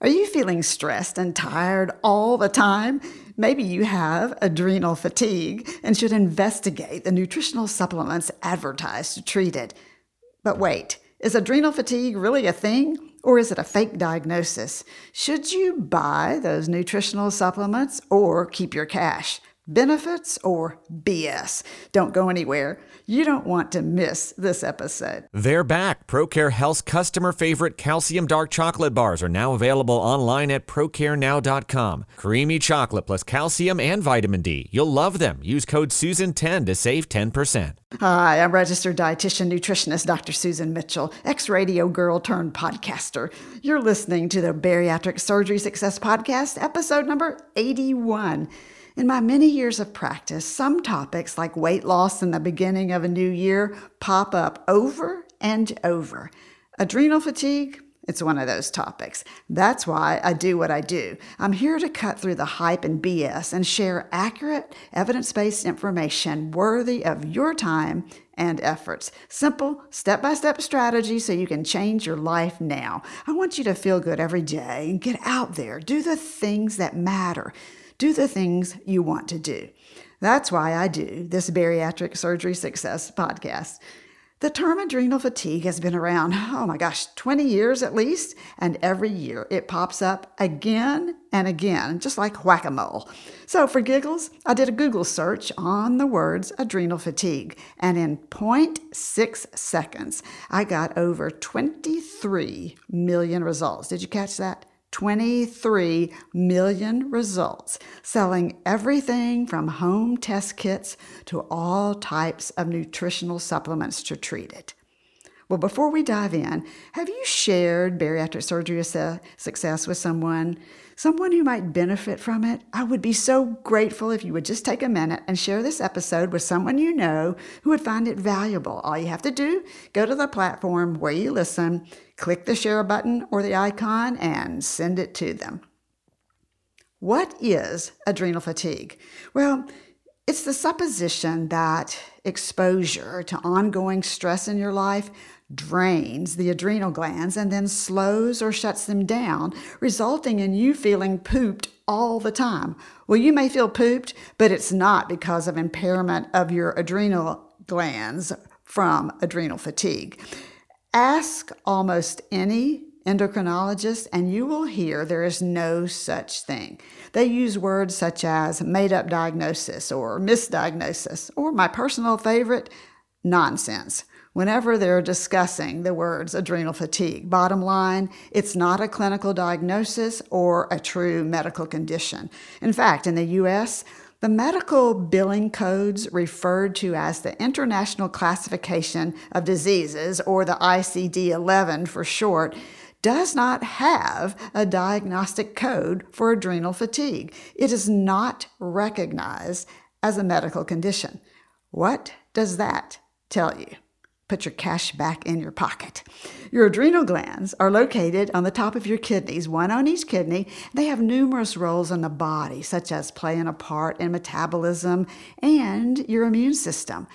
Are you feeling stressed and tired all the time? Maybe you have adrenal fatigue and should investigate the nutritional supplements advertised to treat it. But wait, is adrenal fatigue really a thing? Or is it a fake diagnosis? Should you buy those nutritional supplements or keep your cash? Benefits or BS. Don't go anywhere. You don't want to miss this episode. They're back. ProCare Health's customer favorite calcium dark chocolate bars are now available online at procarenow.com. Creamy chocolate plus calcium and vitamin D. You'll love them. Use code SUSAN10 to save 10%. Hi, I'm registered dietitian nutritionist Dr. Susan Mitchell, ex radio girl turned podcaster. You're listening to the Bariatric Surgery Success Podcast, episode number 81. In my many years of practice, some topics like weight loss in the beginning of a new year pop up over and over. Adrenal fatigue, it's one of those topics. That's why I do what I do. I'm here to cut through the hype and BS and share accurate, evidence based information worthy of your time and efforts. Simple, step by step strategy so you can change your life now. I want you to feel good every day and get out there, do the things that matter. Do the things you want to do. That's why I do this Bariatric Surgery Success podcast. The term adrenal fatigue has been around, oh my gosh, 20 years at least, and every year it pops up again and again, just like whack a mole. So, for giggles, I did a Google search on the words adrenal fatigue, and in 0.6 seconds, I got over 23 million results. Did you catch that? 23 million results, selling everything from home test kits to all types of nutritional supplements to treat it. Well, before we dive in, have you shared bariatric surgery success with someone? Someone who might benefit from it? I would be so grateful if you would just take a minute and share this episode with someone you know who would find it valuable. All you have to do, go to the platform where you listen, click the share button or the icon, and send it to them. What is adrenal fatigue? Well, it's the supposition that exposure to ongoing stress in your life drains the adrenal glands and then slows or shuts them down, resulting in you feeling pooped all the time. Well, you may feel pooped, but it's not because of impairment of your adrenal glands from adrenal fatigue. Ask almost any endocrinologist, and you will hear there is no such thing. They use words such as made up diagnosis or misdiagnosis, or my personal favorite, nonsense whenever they're discussing the words adrenal fatigue. Bottom line, it's not a clinical diagnosis or a true medical condition. In fact, in the US, the medical billing codes referred to as the International Classification of Diseases, or the ICD 11 for short, does not have a diagnostic code for adrenal fatigue. It is not recognized as a medical condition. What does that tell you? put your cash back in your pocket. Your adrenal glands are located on the top of your kidneys, one on each kidney. They have numerous roles in the body, such as playing a part in metabolism and your immune system.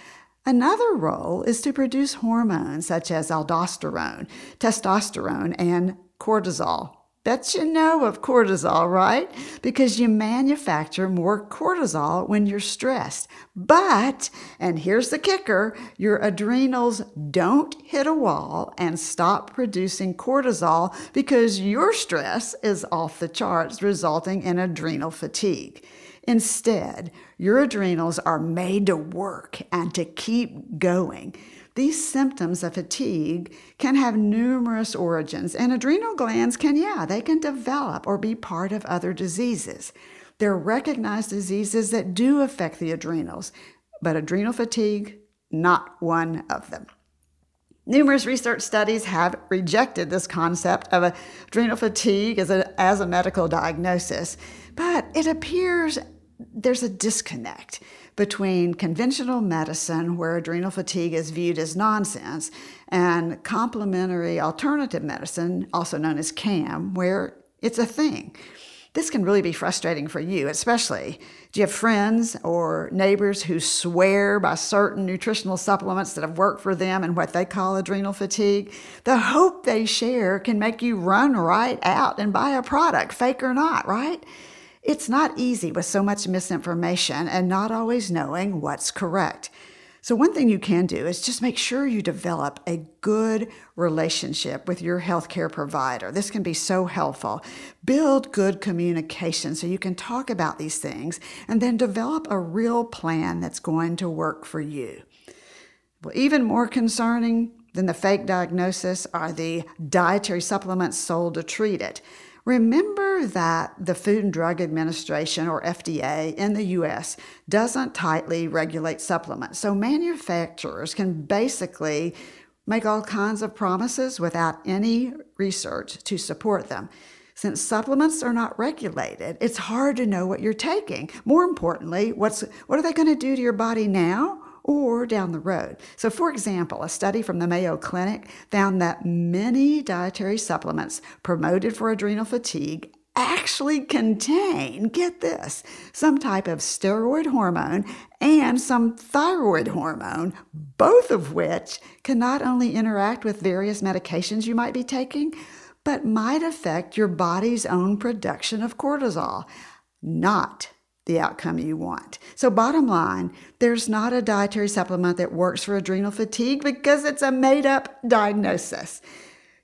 Another role is to produce hormones such as aldosterone, testosterone, and cortisol. Bet you know of cortisol, right? Because you manufacture more cortisol when you're stressed. But, and here's the kicker your adrenals don't hit a wall and stop producing cortisol because your stress is off the charts, resulting in adrenal fatigue. Instead, your adrenals are made to work and to keep going. These symptoms of fatigue can have numerous origins, and adrenal glands can, yeah, they can develop or be part of other diseases. There are recognized diseases that do affect the adrenals, but adrenal fatigue, not one of them. Numerous research studies have rejected this concept of adrenal fatigue as a, as a medical diagnosis, but it appears there's a disconnect between conventional medicine, where adrenal fatigue is viewed as nonsense, and complementary alternative medicine, also known as CAM, where it's a thing. This can really be frustrating for you, especially. Do you have friends or neighbors who swear by certain nutritional supplements that have worked for them and what they call adrenal fatigue? The hope they share can make you run right out and buy a product, fake or not, right? It's not easy with so much misinformation and not always knowing what's correct. So, one thing you can do is just make sure you develop a good relationship with your healthcare provider. This can be so helpful. Build good communication so you can talk about these things and then develop a real plan that's going to work for you. Well, even more concerning than the fake diagnosis are the dietary supplements sold to treat it. Remember that the Food and Drug Administration, or FDA, in the US doesn't tightly regulate supplements. So manufacturers can basically make all kinds of promises without any research to support them. Since supplements are not regulated, it's hard to know what you're taking. More importantly, what's, what are they going to do to your body now? Or down the road. So, for example, a study from the Mayo Clinic found that many dietary supplements promoted for adrenal fatigue actually contain, get this, some type of steroid hormone and some thyroid hormone, both of which can not only interact with various medications you might be taking, but might affect your body's own production of cortisol. Not the outcome you want. So, bottom line, there's not a dietary supplement that works for adrenal fatigue because it's a made up diagnosis.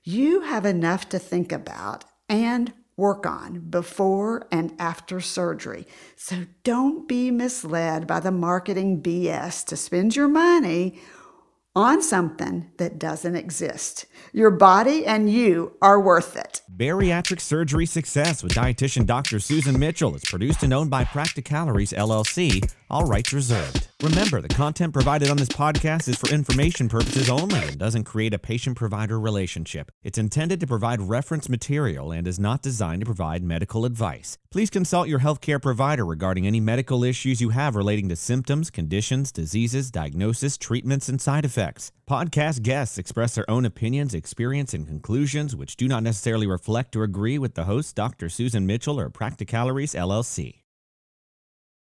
You have enough to think about and work on before and after surgery. So, don't be misled by the marketing BS to spend your money on something that doesn't exist. Your body and you are worth it. Bariatric Surgery Success with dietitian Dr. Susan Mitchell is produced and owned by Practicalories LLC, all rights reserved. Remember, the content provided on this podcast is for information purposes only and doesn't create a patient provider relationship. It's intended to provide reference material and is not designed to provide medical advice. Please consult your healthcare provider regarding any medical issues you have relating to symptoms, conditions, diseases, diagnosis, treatments, and side effects. Podcast guests express their own opinions, experience, and conclusions, which do not necessarily reflect or agree with the host, Dr. Susan Mitchell or Practicalories LLC.